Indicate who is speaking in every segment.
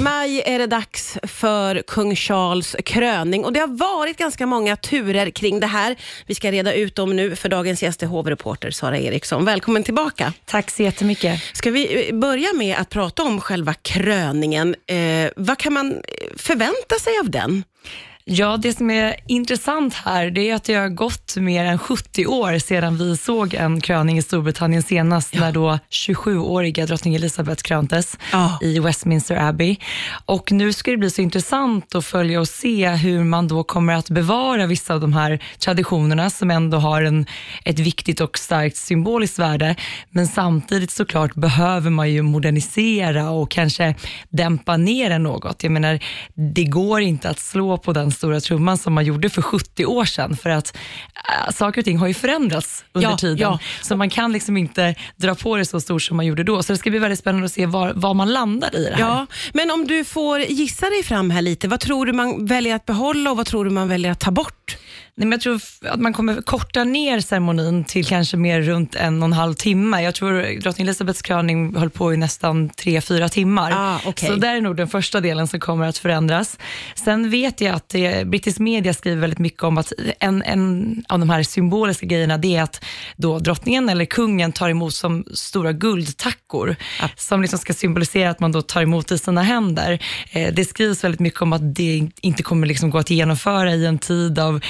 Speaker 1: maj är det dags för kung Charles kröning och det har varit ganska många turer kring det här. Vi ska reda ut dem nu för dagens gäst är hovreporter Sara Eriksson. Välkommen tillbaka.
Speaker 2: Tack så jättemycket.
Speaker 1: Ska vi eh, börja med att prata om själva kröningen. Eh, vad kan man förvänta sig av den?
Speaker 2: Ja, det som är intressant här det är att det har gått mer än 70 år sedan vi såg en kröning i Storbritannien senast, ja. när då 27-åriga drottning Elizabeth kröntes ja. i Westminster Abbey. Och nu ska det bli så intressant att följa och se hur man då kommer att bevara vissa av de här traditionerna som ändå har en, ett viktigt och starkt symboliskt värde. Men samtidigt såklart behöver man ju modernisera och kanske dämpa ner den något. Jag menar, det går inte att slå på den stora trumman som man gjorde för 70 år sedan. För att äh, saker och ting har ju förändrats under ja, tiden. Ja. Så man kan liksom inte dra på det så stort som man gjorde då. Så det ska bli väldigt spännande att se var, var man landar i det här.
Speaker 1: Ja, men om du får gissa dig fram här lite, vad tror du man väljer att behålla och vad tror du man väljer att ta bort?
Speaker 2: Nej, men jag tror att man kommer korta ner ceremonin till kanske mer runt en och en halv timme. Jag tror drottning Elizabeths kröning höll på i nästan tre, fyra timmar.
Speaker 1: Ah, okay.
Speaker 2: Så där är nog den första delen som kommer att förändras. Sen vet jag att det, brittisk media skriver väldigt mycket om att en, en av de här symboliska grejerna det är att då drottningen eller kungen tar emot som stora guldtackor ah. som liksom ska symbolisera att man då tar emot i sina händer. Eh, det skrivs väldigt mycket om att det inte kommer liksom gå att genomföra i en tid av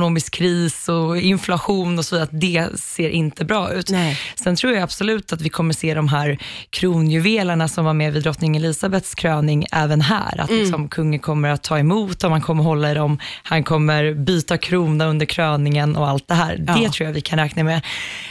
Speaker 2: ekonomisk kris och inflation och så vidare, att det ser inte bra ut.
Speaker 1: Nej.
Speaker 2: Sen tror jag absolut att vi kommer se de här kronjuvelerna som var med vid drottning Elisabeths kröning även här. Att mm. liksom, kungen kommer att ta emot dem, han kommer hålla i dem, han kommer byta krona under kröningen och allt det här. Ja. Det tror jag vi kan räkna med.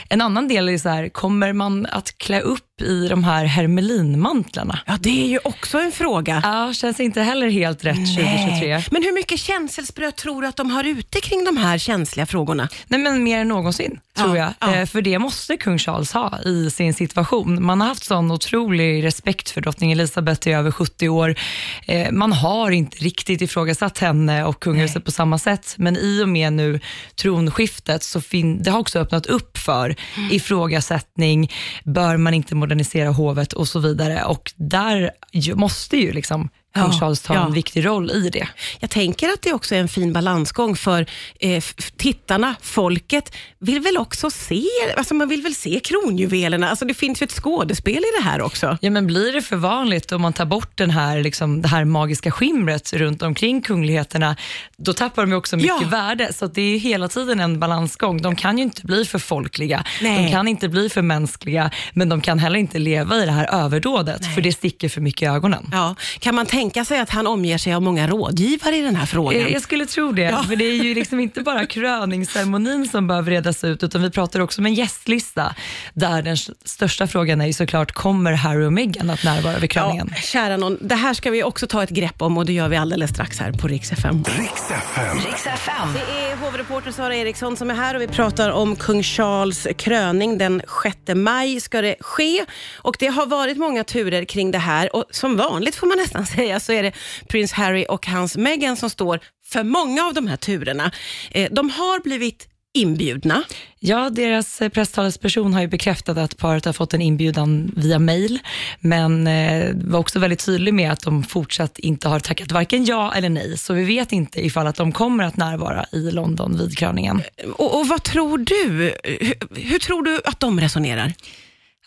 Speaker 2: En annan del är så här, kommer man att klä upp i de här hermelinmantlarna?
Speaker 1: Ja, det är ju också en fråga.
Speaker 2: Ja, känns inte heller helt rätt 2023.
Speaker 1: Men hur mycket känselspröt tror du att de har ute kring de här känsliga frågorna?
Speaker 2: Nej, men mer än någonsin, tror ja, jag. Ja. Eh, för det måste kung Charles ha i sin situation. Man har haft sån otrolig respekt för drottning Elizabeth i över 70 år. Eh, man har inte riktigt ifrågasatt henne och kungahuset på samma sätt, men i och med nu tronskiftet så fin- det har också öppnat upp för mm. ifrågasättning. Bör man inte modernisera hovet och så vidare. Och där måste ju liksom kung Charles tar ja. en viktig roll i det.
Speaker 1: Jag tänker att det också är en fin balansgång för eh, tittarna, folket vill väl också se, alltså man vill väl se kronjuvelerna. Alltså det finns ju ett skådespel i det här också.
Speaker 2: Ja, men blir det för vanligt om man tar bort den här, liksom, det här magiska skimret runt omkring kungligheterna, då tappar de också mycket ja. värde. Så det är hela tiden en balansgång. De kan ju inte bli för folkliga, Nej. de kan inte bli för mänskliga, men de kan heller inte leva i det här överdådet, Nej. för det sticker för mycket i ögonen.
Speaker 1: Ja. Kan man tänka sig att han omger sig av många rådgivare i den här frågan?
Speaker 2: Jag skulle tro det, ja. för det är ju liksom inte bara kröningsceremonin som behöver redas ut, utan vi pratar också om en gästlista, där den största frågan är ju såklart, kommer Harry och Meghan att närvara vid kröningen?
Speaker 1: Ja, kära någon, det här ska vi också ta ett grepp om och det gör vi alldeles strax här på Rix FM. Rix FM. Rix FM. Det är hovreporter Sara Eriksson som är här och vi pratar om kung Charles kröning. Den 6 maj ska det ske och det har varit många turer kring det här och som vanligt får man nästan nästan säga, så är det prins Harry och hans Meghan som står för många av de här turerna. Eh, de har blivit inbjudna.
Speaker 2: Ja, deras presstalesperson har ju bekräftat att paret har fått en inbjudan via mail, men eh, var också väldigt tydlig med att de fortsatt inte har tackat varken ja eller nej, så vi vet inte ifall att de kommer att närvara i London vid kröningen.
Speaker 1: Och, och vad tror du? Hur, hur tror du att de resonerar?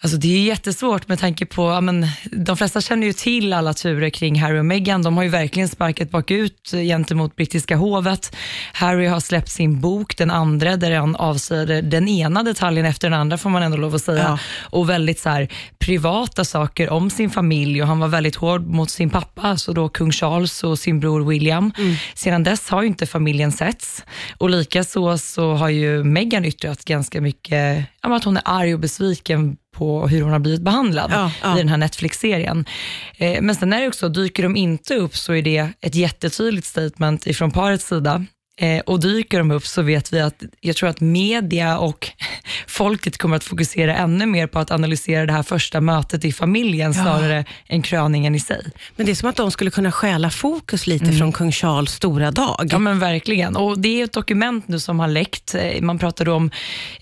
Speaker 2: Alltså det är jättesvårt med tanke på, ja, men, de flesta känner ju till alla turer kring Harry och Meghan. De har ju verkligen sparkat bakut gentemot brittiska hovet. Harry har släppt sin bok, den andra, där han avslöjade den ena detaljen efter den andra får man ändå lov att säga. Ja. Och väldigt så här, privata saker om sin familj och han var väldigt hård mot sin pappa, alltså då kung Charles och sin bror William. Mm. Sedan dess har ju inte familjen setts och likaså så har ju Meghan yttrat ganska mycket, att hon är arg och besviken på hur hon har blivit behandlad ja, ja. i den här Netflix-serien. Eh, men sen är det också, dyker de inte upp så är det ett jättetydligt statement ifrån parets sida. Eh, och dyker de upp så vet vi att jag tror att media och folket kommer att fokusera ännu mer på att analysera det här första mötet i familjen ja. snarare än kröningen i sig.
Speaker 1: Men det är som att de skulle kunna stjäla fokus lite mm. från kung Charles stora dag.
Speaker 2: Ja men verkligen. Och Det är ett dokument nu som har läckt. Eh, man pratar om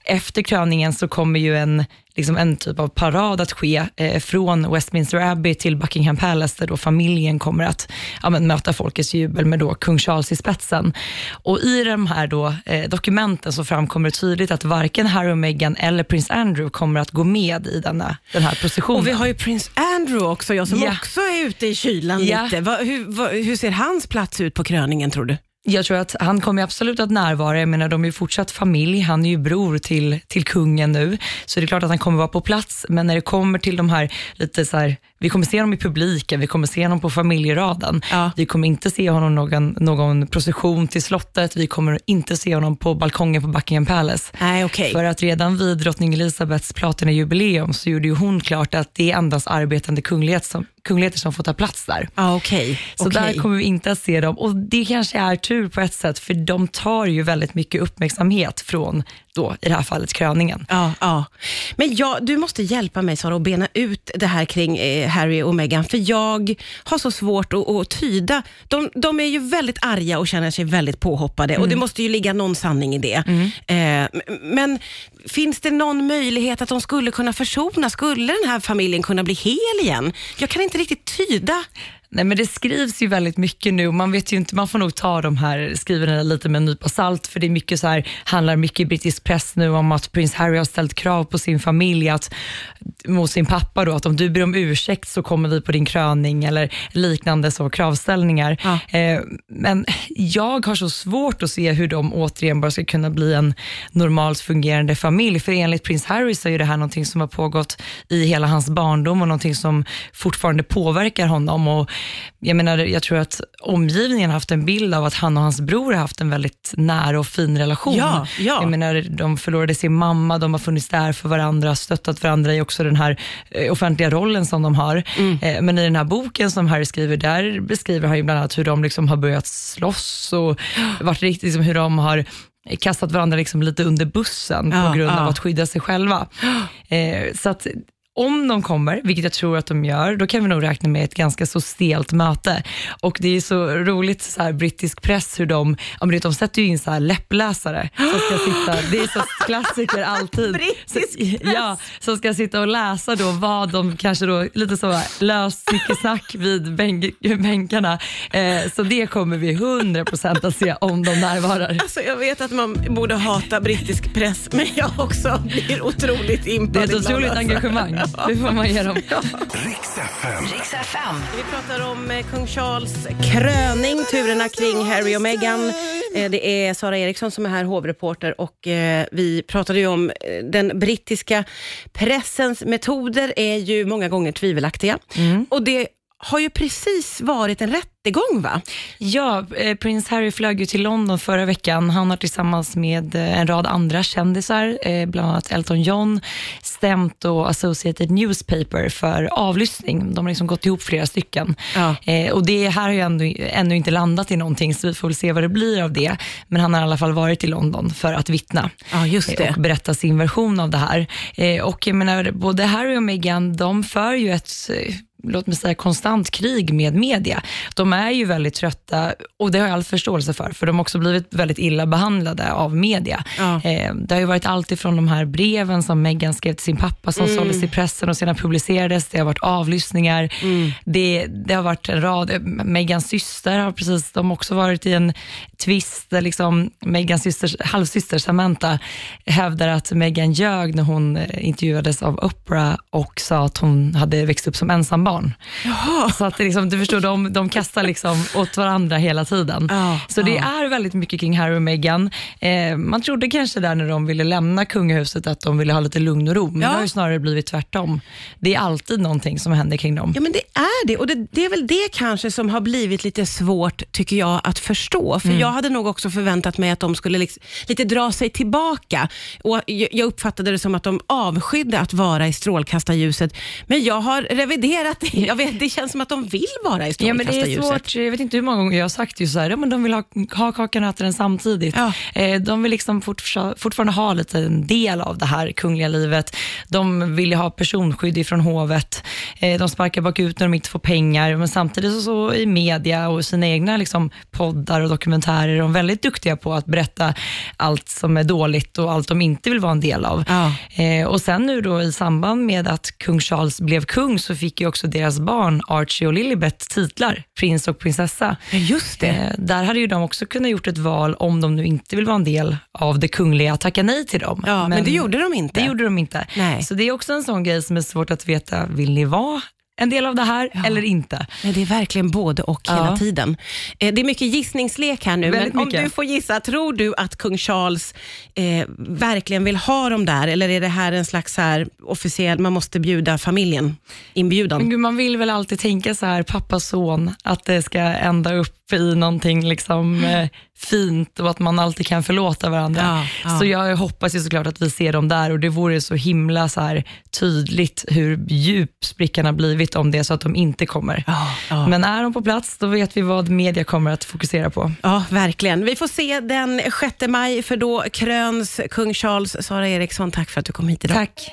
Speaker 2: efter kröningen så kommer ju en liksom en typ av parad att ske eh, från Westminster Abbey till Buckingham Palace, där då familjen kommer att ja, men, möta folkets jubel med då kung Charles i spetsen. Och I de här då, eh, dokumenten så framkommer det tydligt att varken Harry och Meghan eller prins Andrew kommer att gå med i denna, den här processionen.
Speaker 1: Och vi har ju prins Andrew också, jag som ja. också är ute i kylan ja. lite. Va, hur, va, hur ser hans plats ut på kröningen tror du?
Speaker 2: Jag tror att han kommer absolut att närvara. Jag menar, de är ju fortsatt familj. Han är ju bror till, till kungen nu, så det är klart att han kommer vara på plats. Men när det kommer till de här, lite så här, vi kommer se honom i publiken, vi kommer se honom på familjeraden. Ja. Vi kommer inte se honom någon, någon procession till slottet, vi kommer inte se honom på balkongen på Buckingham Palace.
Speaker 1: Nej, okay.
Speaker 2: För att redan vid drottning Elizabeths platinajubileum så gjorde ju hon klart att det är endast arbetande kunglighet som, kungligheter som får ta plats där.
Speaker 1: Ah, okay.
Speaker 2: Så okay. där kommer vi inte att se dem. Och Det kanske är tur på ett sätt, för de tar ju väldigt mycket uppmärksamhet från då, i det här fallet kröningen.
Speaker 1: Ja, ja. Men ja, du måste hjälpa mig Sara att bena ut det här kring eh, Harry och Meghan, för jag har så svårt att, att tyda. De, de, är ju väldigt arga och känner sig väldigt påhoppade mm. och det måste ju ligga någon sanning i det. Mm. Eh, men finns det någon möjlighet att de skulle kunna försona? Skulle den här familjen kunna bli hel igen? Jag kan inte inte riktigt tyda
Speaker 2: Nej, men det skrivs ju väldigt mycket nu man vet ju inte, man får nog ta de här skriverierna lite med en nypa salt, för det är mycket så här, handlar mycket i brittisk press nu om att prins Harry har ställt krav på sin familj, att, mot sin pappa då, att om du ber om ursäkt så kommer vi på din kröning eller liknande så kravställningar. Ja. Eh, men jag har så svårt att se hur de återigen bara ska kunna bli en normalt fungerande familj, för enligt prins Harry så är det här någonting som har pågått i hela hans barndom och någonting som fortfarande påverkar honom. Och jag, menar, jag tror att omgivningen har haft en bild av att han och hans bror har haft en väldigt nära och fin relation.
Speaker 1: Ja, ja.
Speaker 2: Jag menar, de förlorade sin mamma, de har funnits där för varandra, stöttat varandra i också den här eh, offentliga rollen som de har. Mm. Eh, men i den här boken som Harry skriver, där beskriver han ju bland annat hur de liksom har börjat slåss och varit riktigt, liksom, hur de har kastat varandra liksom lite under bussen ja, på grund av att skydda sig själva. Eh, så att om de kommer, vilket jag tror att de gör, då kan vi nog räkna med ett ganska så stelt möte. Och det är så roligt, så här, brittisk press, hur de, ja, men de sätter ju in så här läppläsare som ska sitta, det är så klassiker alltid.
Speaker 1: Brittisk
Speaker 2: press? Ja, som ska sitta och läsa då vad de kanske då, lite så löst snack vid bänk, bänkarna. Eh, så det kommer vi 100% att se om de närvarar.
Speaker 1: Alltså, jag vet att man borde hata brittisk press, men jag också blir otroligt impad
Speaker 2: Det är ett otroligt alltså. engagemang. Det får man ge dem.
Speaker 1: Riks FM. Vi pratar om eh, kung Charles kröning, turerna kring Harry och Meghan. Eh, det är Sara Eriksson som är här, hovreporter och eh, vi pratade ju om den brittiska pressens metoder är ju många gånger tvivelaktiga. Mm. Och det har ju precis varit en rättegång va?
Speaker 2: Ja, eh, prins Harry flög ju till London förra veckan. Han har tillsammans med eh, en rad andra kändisar, eh, bland annat Elton John, stämt och Associated Newspaper för avlyssning. De har liksom gått ihop flera stycken. Ja. Och Det här har ju ändå, ännu inte landat i någonting, så vi får väl se vad det blir av det. Men han har i alla fall varit i London för att vittna
Speaker 1: ja,
Speaker 2: och berätta sin version av det här. Och jag menar, både Harry och Meghan, de för ju ett låt mig säga, konstant krig med media. De är ju väldigt trötta och det har jag all förståelse för, för de har också blivit väldigt illa behandlade av media. Ja. Eh, det har ju varit allt ifrån de här breven som Meghan skrev till sin pappa som mm. såldes i pressen och sedan publicerades. Det har varit avlyssningar. Mm. Det, det, har varit en rad, Megans syster har precis, de har också varit i en tvist där liksom Megans systers, halvsyster Samantha hävdar att Meghan ljög när hon eh, intervjuades av Oprah och sa att hon hade växt upp som ensambarn barn. Jaha. Så att liksom, du förstår, de, de kastar liksom åt varandra hela tiden. Ja, så det är väldigt mycket kring Harry och Meghan. Eh, man trodde kanske där när de ville lämna kungahuset att de ville ha lite lugn och ro, men ja. det har ju snarare blivit tvärtom. Det är alltid någonting som händer kring dem.
Speaker 1: Ja, men det är det och det, det är väl det kanske som har blivit lite svårt, tycker jag, att förstå. För mm. jag hade nog också förväntat mig att de skulle liksom, lite dra sig tillbaka. Och jag uppfattade det som att de avskydde att vara i strålkastarljuset, men jag har reviderat att, jag vet, det känns som att de vill vara i
Speaker 2: Ja, men det är
Speaker 1: strålkastarljuset.
Speaker 2: svårt. Jag vet inte hur många gånger jag har sagt just så här, ja, men de vill ha, ha kakan och äta den samtidigt.
Speaker 1: Ja.
Speaker 2: Eh, De vill liksom fortfa- fortfarande ha lite en del av det här kungliga livet. De vill ju ha personskydd ifrån hovet. Eh, De sparkar bakut när de inte får pengar, men samtidigt så, så i media och sina egna liksom, poddar och dokumentärer är de väldigt duktiga på att berätta allt som är dåligt och allt de inte vill vara en del av.
Speaker 1: Ja.
Speaker 2: Eh, och sen nu då i samband med att kung Charles blev kung så fick ju också deras barn Archie och Lilibet titlar, prins och prinsessa.
Speaker 1: Just det.
Speaker 2: Eh, där hade ju de också kunnat gjort ett val om de nu inte vill vara en del av det kungliga, tacka nej till dem.
Speaker 1: Ja, men, det gjorde de inte.
Speaker 2: det gjorde de inte.
Speaker 1: Nej.
Speaker 2: Så det är också en sån grej som är svårt att veta, vill ni vara en del av det här eller inte?
Speaker 1: Nej, det är verkligen både och hela
Speaker 2: Ja.
Speaker 1: tiden. Eh, Det är mycket gissningslek här nu,
Speaker 2: Väldigt
Speaker 1: men om
Speaker 2: mycket.
Speaker 1: du får gissa, tror du att kung Charles eh, verkligen vill ha dem där, eller är det här en slags här officiell, man måste bjuda familjen, inbjudan?
Speaker 2: Men gud, man vill väl alltid tänka så här, pappa son, att det ska ända upp i någonting liksom, eh, fint och att man alltid kan förlåta varandra.
Speaker 1: Ja, ja.
Speaker 2: Så jag hoppas ju såklart att vi ser dem där och det vore så himla så här, tydligt hur djup sprickan har blivit om det är så att de inte kommer.
Speaker 1: Ja, ja.
Speaker 2: Men är de på plats, då vet vi vad media kommer att fokusera på.
Speaker 1: Ja, verkligen. Vi får se den 6 maj, för då kröns kung Charles. Sara Eriksson, tack för att du kom hit idag.
Speaker 2: Tack.